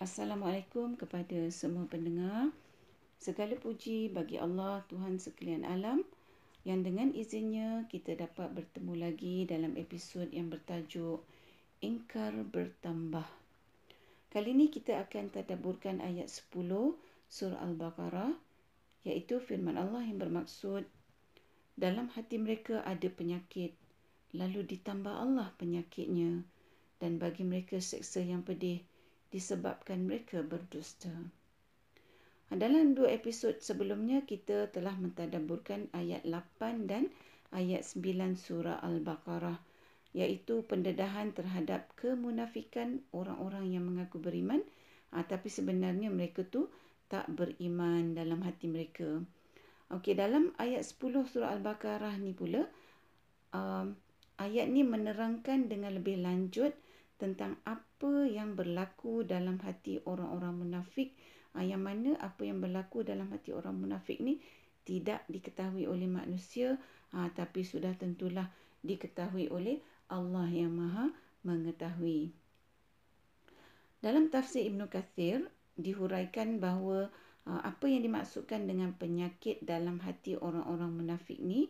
Assalamualaikum kepada semua pendengar. Segala puji bagi Allah Tuhan sekalian alam yang dengan izinnya kita dapat bertemu lagi dalam episod yang bertajuk Ingkar Bertambah. Kali ini kita akan tadaburkan ayat 10 surah Al-Baqarah iaitu firman Allah yang bermaksud dalam hati mereka ada penyakit lalu ditambah Allah penyakitnya dan bagi mereka seksa yang pedih disebabkan mereka berdusta. Dalam dua episod sebelumnya kita telah mentadaburkan ayat 8 dan ayat 9 surah Al-Baqarah iaitu pendedahan terhadap kemunafikan orang-orang yang mengaku beriman ah, tapi sebenarnya mereka tu tak beriman dalam hati mereka. Okey dalam ayat 10 surah Al-Baqarah ni pula um, ayat ni menerangkan dengan lebih lanjut tentang apa yang berlaku dalam hati orang-orang munafik uh, yang mana apa yang berlaku dalam hati orang munafik ni tidak diketahui oleh manusia uh, tapi sudah tentulah diketahui oleh Allah yang Maha mengetahui. Dalam tafsir Ibn Kathir dihuraikan bahawa uh, apa yang dimaksudkan dengan penyakit dalam hati orang-orang munafik ni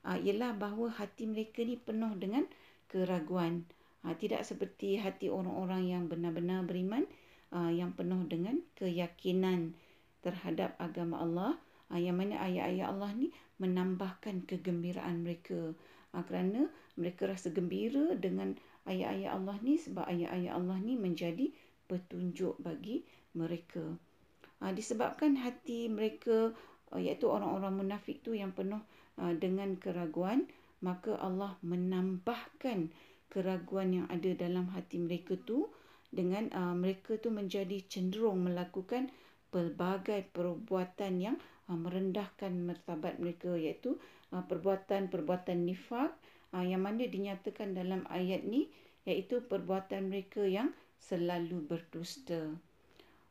ialah bahawa hati mereka ni penuh dengan keraguan. Ha, tidak seperti hati orang-orang yang benar-benar beriman uh, yang penuh dengan keyakinan terhadap agama Allah uh, yang mana ayat-ayat Allah ni menambahkan kegembiraan mereka uh, kerana mereka rasa gembira dengan ayat-ayat Allah ni sebab ayat-ayat Allah ni menjadi petunjuk bagi mereka. Uh, disebabkan hati mereka uh, iaitu orang-orang munafik tu yang penuh uh, dengan keraguan maka Allah menambahkan keraguan yang ada dalam hati mereka tu dengan uh, mereka tu menjadi cenderung melakukan pelbagai perbuatan yang uh, merendahkan martabat mereka iaitu uh, perbuatan-perbuatan nifak uh, yang mana dinyatakan dalam ayat ni iaitu perbuatan mereka yang selalu berdusta.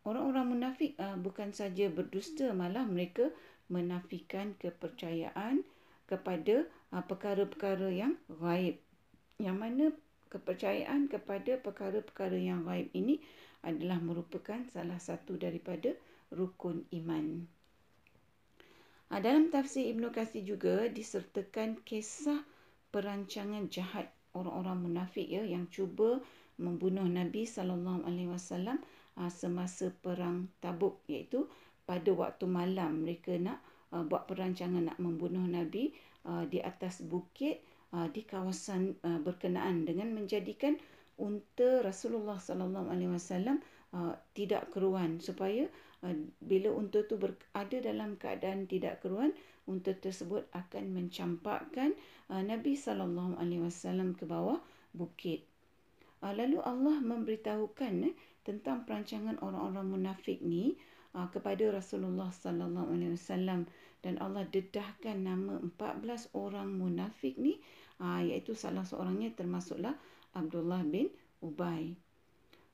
Orang-orang munafik uh, bukan saja berdusta malah mereka menafikan kepercayaan kepada uh, perkara-perkara yang gaib yang mana kepercayaan kepada perkara-perkara yang gaib ini adalah merupakan salah satu daripada rukun iman. Ha, dalam tafsir Ibn Qasir juga disertakan kisah perancangan jahat orang-orang munafik ya yang cuba membunuh Nabi sallallahu alaihi wasallam ha, semasa perang Tabuk iaitu pada waktu malam mereka nak uh, buat perancangan nak membunuh Nabi di atas bukit di kawasan uh, berkenaan dengan menjadikan unta Rasulullah sallallahu alaihi wasallam uh, tidak keruan supaya uh, bila unta tu berada dalam keadaan tidak keruan unta tersebut akan mencampakkan uh, Nabi sallallahu alaihi wasallam ke bawah bukit. Uh, lalu Allah memberitahukan eh, tentang perancangan orang-orang munafik ni uh, kepada Rasulullah sallallahu alaihi wasallam dan Allah dedahkan nama 14 orang munafik ni uh, iaitu salah seorangnya termasuklah Abdullah bin Ubay.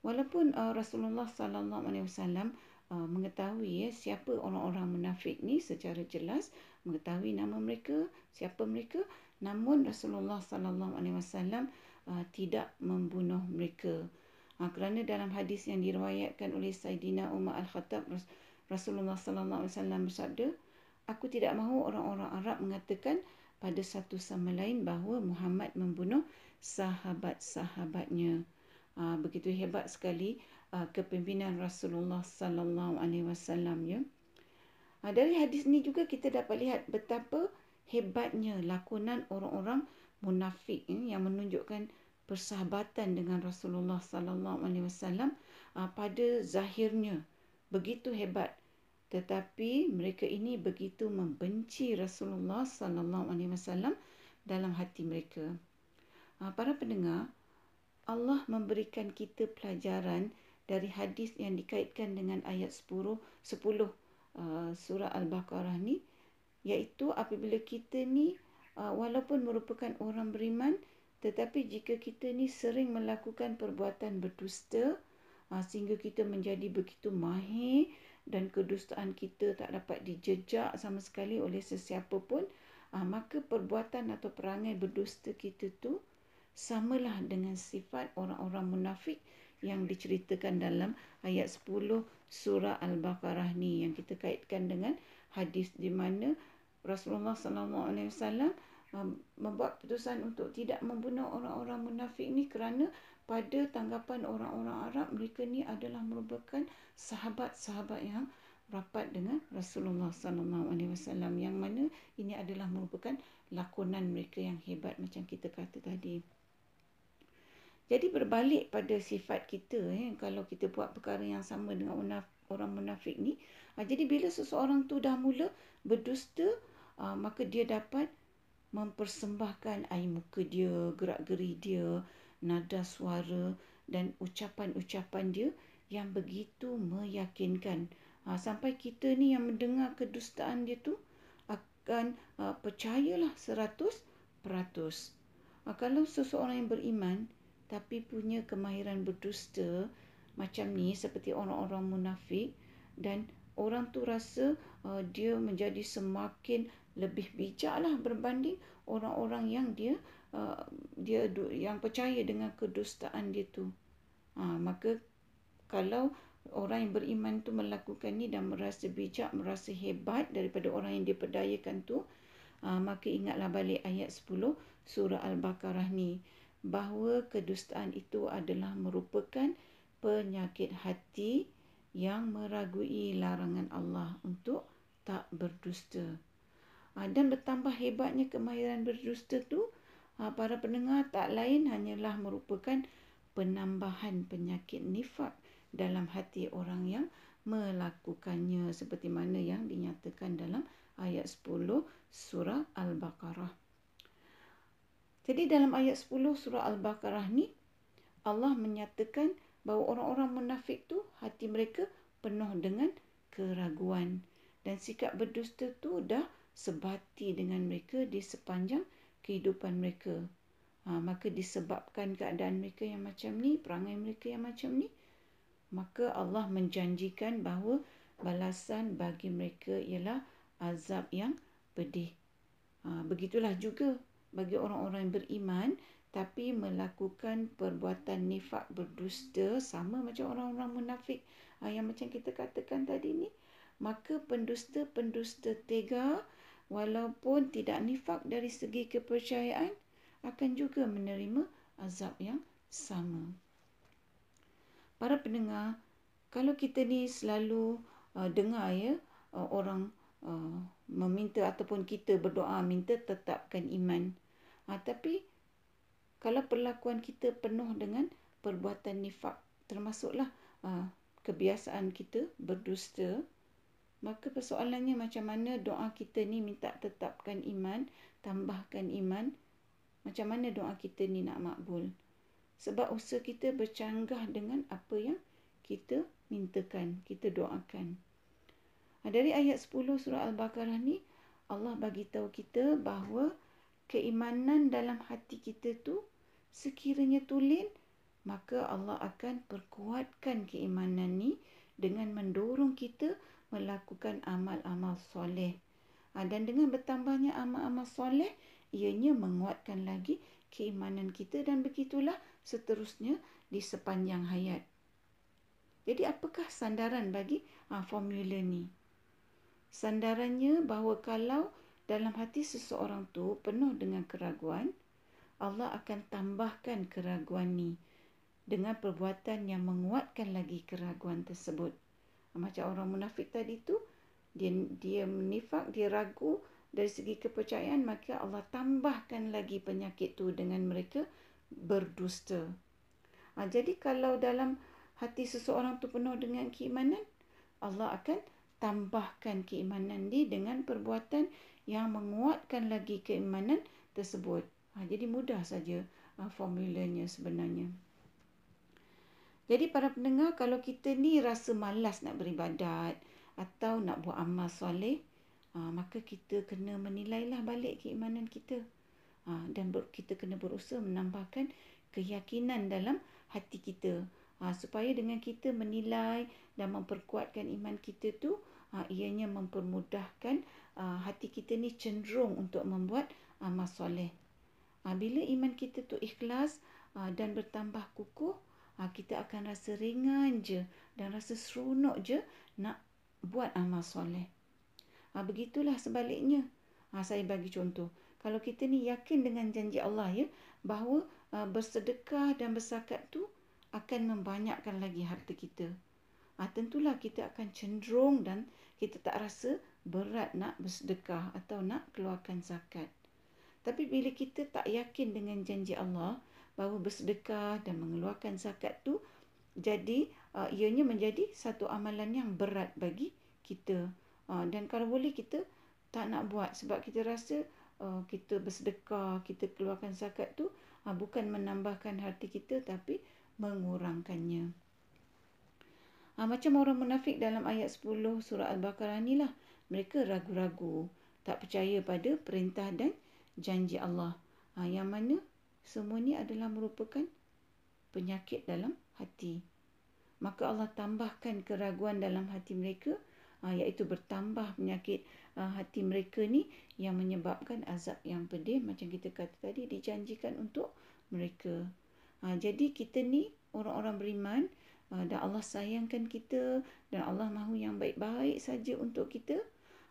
Walaupun uh, Rasulullah sallallahu alaihi wasallam mengetahui ya siapa orang-orang munafik ni secara jelas mengetahui nama mereka, siapa mereka, namun Rasulullah sallallahu alaihi wasallam tidak membunuh mereka. Uh, kerana dalam hadis yang diriwayatkan oleh Saidina Umar Al-Khattab Rasulullah sallallahu alaihi wasallam bersabda, aku tidak mahu orang-orang Arab mengatakan pada satu sama lain bahawa Muhammad membunuh sahabat-sahabatnya. Uh, begitu hebat sekali uh, kepimpinan Rasulullah sallallahu alaihi wasallam ya. Uh, dari hadis ini juga kita dapat lihat betapa hebatnya lakonan orang-orang munafik ya, yang menunjukkan persahabatan dengan Rasulullah sallallahu alaihi wasallam pada zahirnya begitu hebat tetapi mereka ini begitu membenci Rasulullah sallallahu alaihi wasallam dalam hati mereka. Ah, para pendengar, Allah memberikan kita pelajaran dari hadis yang dikaitkan dengan ayat 10 10 uh, surah Al-Baqarah ni iaitu apabila kita ni walaupun merupakan orang beriman tetapi jika kita ni sering melakukan perbuatan berdusta uh, sehingga kita menjadi begitu mahir dan kedustaan kita tak dapat dijejak sama sekali oleh sesiapa pun, uh, maka perbuatan atau perangai berdusta kita tu samalah dengan sifat orang-orang munafik yang diceritakan dalam ayat 10 surah Al-Baqarah ni yang kita kaitkan dengan hadis di mana Rasulullah sallallahu alaihi wasallam membuat keputusan untuk tidak membunuh orang-orang munafik ni kerana pada tanggapan orang-orang Arab mereka ni adalah merupakan sahabat-sahabat yang rapat dengan Rasulullah sallallahu alaihi wasallam yang mana ini adalah merupakan lakonan mereka yang hebat macam kita kata tadi. Jadi berbalik pada sifat kita eh kalau kita buat perkara yang sama dengan orang munafik ni, ah, jadi bila seseorang tu dah mula berdusta, ah, maka dia dapat mempersembahkan air muka dia, gerak-geri dia, nada suara dan ucapan-ucapan dia yang begitu meyakinkan. Ha, sampai kita ni yang mendengar kedustaan dia tu akan uh, percayalah seratus peratus. Ha, kalau seseorang yang beriman tapi punya kemahiran berdusta macam ni seperti orang-orang munafik dan orang tu rasa uh, dia menjadi semakin lebih bijaklah berbanding orang-orang yang dia Uh, dia yang percaya dengan kedustaan dia tu. Ha, maka kalau orang yang beriman tu melakukan ni dan merasa bijak, merasa hebat daripada orang yang diperdayakan tu, ha, maka ingatlah balik ayat 10 surah Al-Baqarah ni bahawa kedustaan itu adalah merupakan penyakit hati yang meragui larangan Allah untuk tak berdusta. Ha, dan bertambah hebatnya kemahiran berdusta tu, ha, para pendengar tak lain hanyalah merupakan penambahan penyakit nifak dalam hati orang yang melakukannya seperti mana yang dinyatakan dalam ayat 10 surah Al-Baqarah. Jadi dalam ayat 10 surah Al-Baqarah ni Allah menyatakan bahawa orang-orang munafik tu hati mereka penuh dengan keraguan dan sikap berdusta tu dah sebati dengan mereka di sepanjang kehidupan mereka. Ha, maka disebabkan keadaan mereka yang macam ni, perangai mereka yang macam ni, maka Allah menjanjikan bahawa balasan bagi mereka ialah azab yang pedih. Ha, begitulah juga bagi orang-orang yang beriman tapi melakukan perbuatan nifak berdusta sama macam orang-orang munafik ha, yang macam kita katakan tadi ni maka pendusta-pendusta tega walaupun tidak nifak dari segi kepercayaan akan juga menerima azab yang sama. Para pendengar, kalau kita ni selalu uh, dengar ya uh, orang uh, meminta ataupun kita berdoa minta tetapkan iman. Uh, tapi kalau perlakuan kita penuh dengan perbuatan nifak termasuklah uh, kebiasaan kita berdusta Maka persoalannya macam mana doa kita ni minta tetapkan iman, tambahkan iman. Macam mana doa kita ni nak makbul. Sebab usaha kita bercanggah dengan apa yang kita mintakan, kita doakan. Ha, dari ayat 10 surah Al-Baqarah ni, Allah bagi tahu kita bahawa keimanan dalam hati kita tu sekiranya tulen, maka Allah akan perkuatkan keimanan ni dengan mendorong kita melakukan amal-amal soleh. Ha, dan dengan bertambahnya amal-amal soleh, ianya menguatkan lagi keimanan kita dan begitulah seterusnya di sepanjang hayat. Jadi apakah sandaran bagi ha, formula ni? Sandarannya bahawa kalau dalam hati seseorang tu penuh dengan keraguan, Allah akan tambahkan keraguan ni dengan perbuatan yang menguatkan lagi keraguan tersebut macam orang munafik tadi tu dia dia menifak dia ragu dari segi kepercayaan maka Allah tambahkan lagi penyakit tu dengan mereka berdusta. Ha, jadi kalau dalam hati seseorang tu penuh dengan keimanan, Allah akan tambahkan keimanan dia dengan perbuatan yang menguatkan lagi keimanan tersebut. Ha, jadi mudah saja ha, formulanya sebenarnya. Jadi para pendengar kalau kita ni rasa malas nak beribadat atau nak buat amal soleh, uh, maka kita kena menilailah balik keimanan kita. Uh, dan ber, kita kena berusaha menambahkan keyakinan dalam hati kita. Uh, supaya dengan kita menilai dan memperkuatkan iman kita tu, ianya mempermudahkan hati kita ni cenderung untuk membuat amal soleh. Bila iman kita tu ikhlas dan bertambah kukuh, ha, kita akan rasa ringan je dan rasa seronok je nak buat amal soleh. Ha, begitulah sebaliknya. Ha, saya bagi contoh. Kalau kita ni yakin dengan janji Allah ya bahawa uh, bersedekah dan bersakat tu akan membanyakkan lagi harta kita. Ha, tentulah kita akan cenderung dan kita tak rasa berat nak bersedekah atau nak keluarkan zakat. Tapi bila kita tak yakin dengan janji Allah bahawa bersedekah dan mengeluarkan zakat tu jadi uh, ianya menjadi satu amalan yang berat bagi kita. Uh, dan kalau boleh kita tak nak buat sebab kita rasa uh, kita bersedekah, kita keluarkan zakat tu uh, bukan menambahkan harta kita tapi mengurangkannya. Uh, macam orang munafik dalam ayat 10 surah Al-Baqarah ni lah. Mereka ragu-ragu, tak percaya pada perintah dan janji Allah. Ha, yang mana semua ni adalah merupakan penyakit dalam hati. Maka Allah tambahkan keraguan dalam hati mereka ha, iaitu bertambah penyakit ha, hati mereka ni yang menyebabkan azab yang pedih macam kita kata tadi dijanjikan untuk mereka. Ha, jadi kita ni orang-orang beriman dan Allah sayangkan kita dan Allah mahu yang baik-baik saja untuk kita.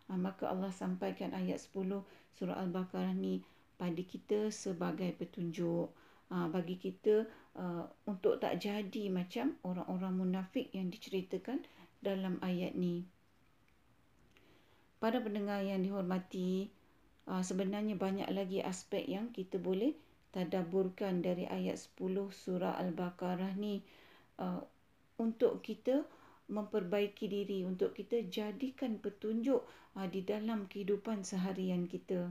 Maka Allah sampaikan ayat 10 surah Al-Baqarah ni pada kita sebagai petunjuk uh, bagi kita uh, untuk tak jadi macam orang-orang munafik yang diceritakan dalam ayat ni. Para pendengar yang dihormati, uh, sebenarnya banyak lagi aspek yang kita boleh tadaburkan dari ayat 10 surah Al-Baqarah ni untuk kita memperbaiki diri, untuk kita jadikan petunjuk uh, di dalam kehidupan seharian kita.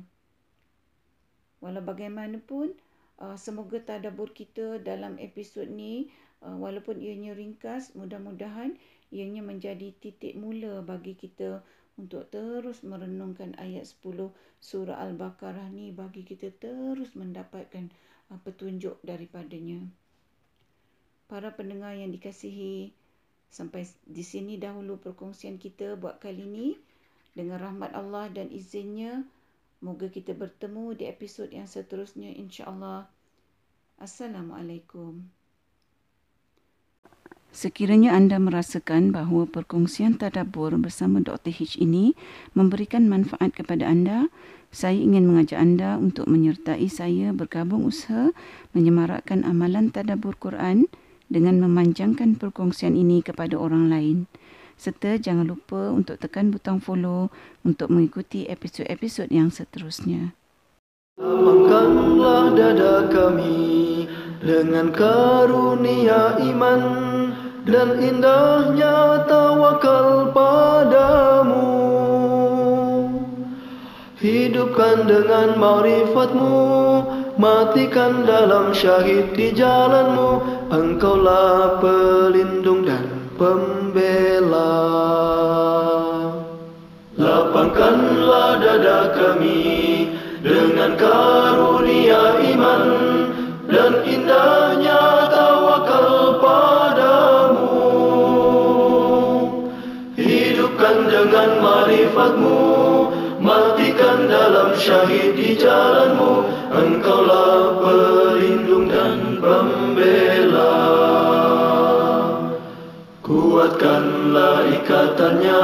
Walau bagaimanapun, uh, semoga tadabur kita dalam episod ni, uh, walaupun ianya ringkas, mudah-mudahan ianya menjadi titik mula bagi kita untuk terus merenungkan ayat 10 surah Al-Baqarah ni bagi kita terus mendapatkan uh, petunjuk daripadanya. Para pendengar yang dikasihi, sampai di sini dahulu perkongsian kita buat kali ini. Dengan rahmat Allah dan izinnya, Moga kita bertemu di episod yang seterusnya insya-Allah. Assalamualaikum. Sekiranya anda merasakan bahawa perkongsian tadabbur bersama Dr. H ini memberikan manfaat kepada anda, saya ingin mengajak anda untuk menyertai saya bergabung usaha menyemarakkan amalan tadabbur Quran dengan memanjangkan perkongsian ini kepada orang lain serta jangan lupa untuk tekan butang follow untuk mengikuti episod-episod yang seterusnya. Lapangkanlah dada kami dengan karunia iman dan indahnya tawakal padamu. Hidupkan dengan ma'rifatmu, matikan dalam syahid di jalanmu, engkaulah pelindung dan pembela Lapangkanlah dada kami dengan karunia iman dan indahnya tawakal padamu. Hidupkan dengan marifatmu Matikan dalam syahid di jalanmu. Engkaulah pelindung dan pembela Kuatkanlah ikatannya,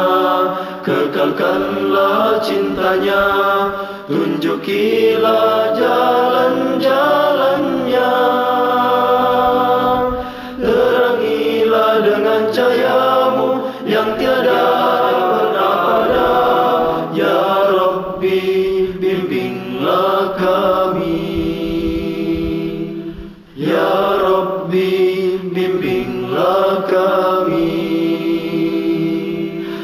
kekalkanlah cintanya, tunjukilah jalan-jalannya.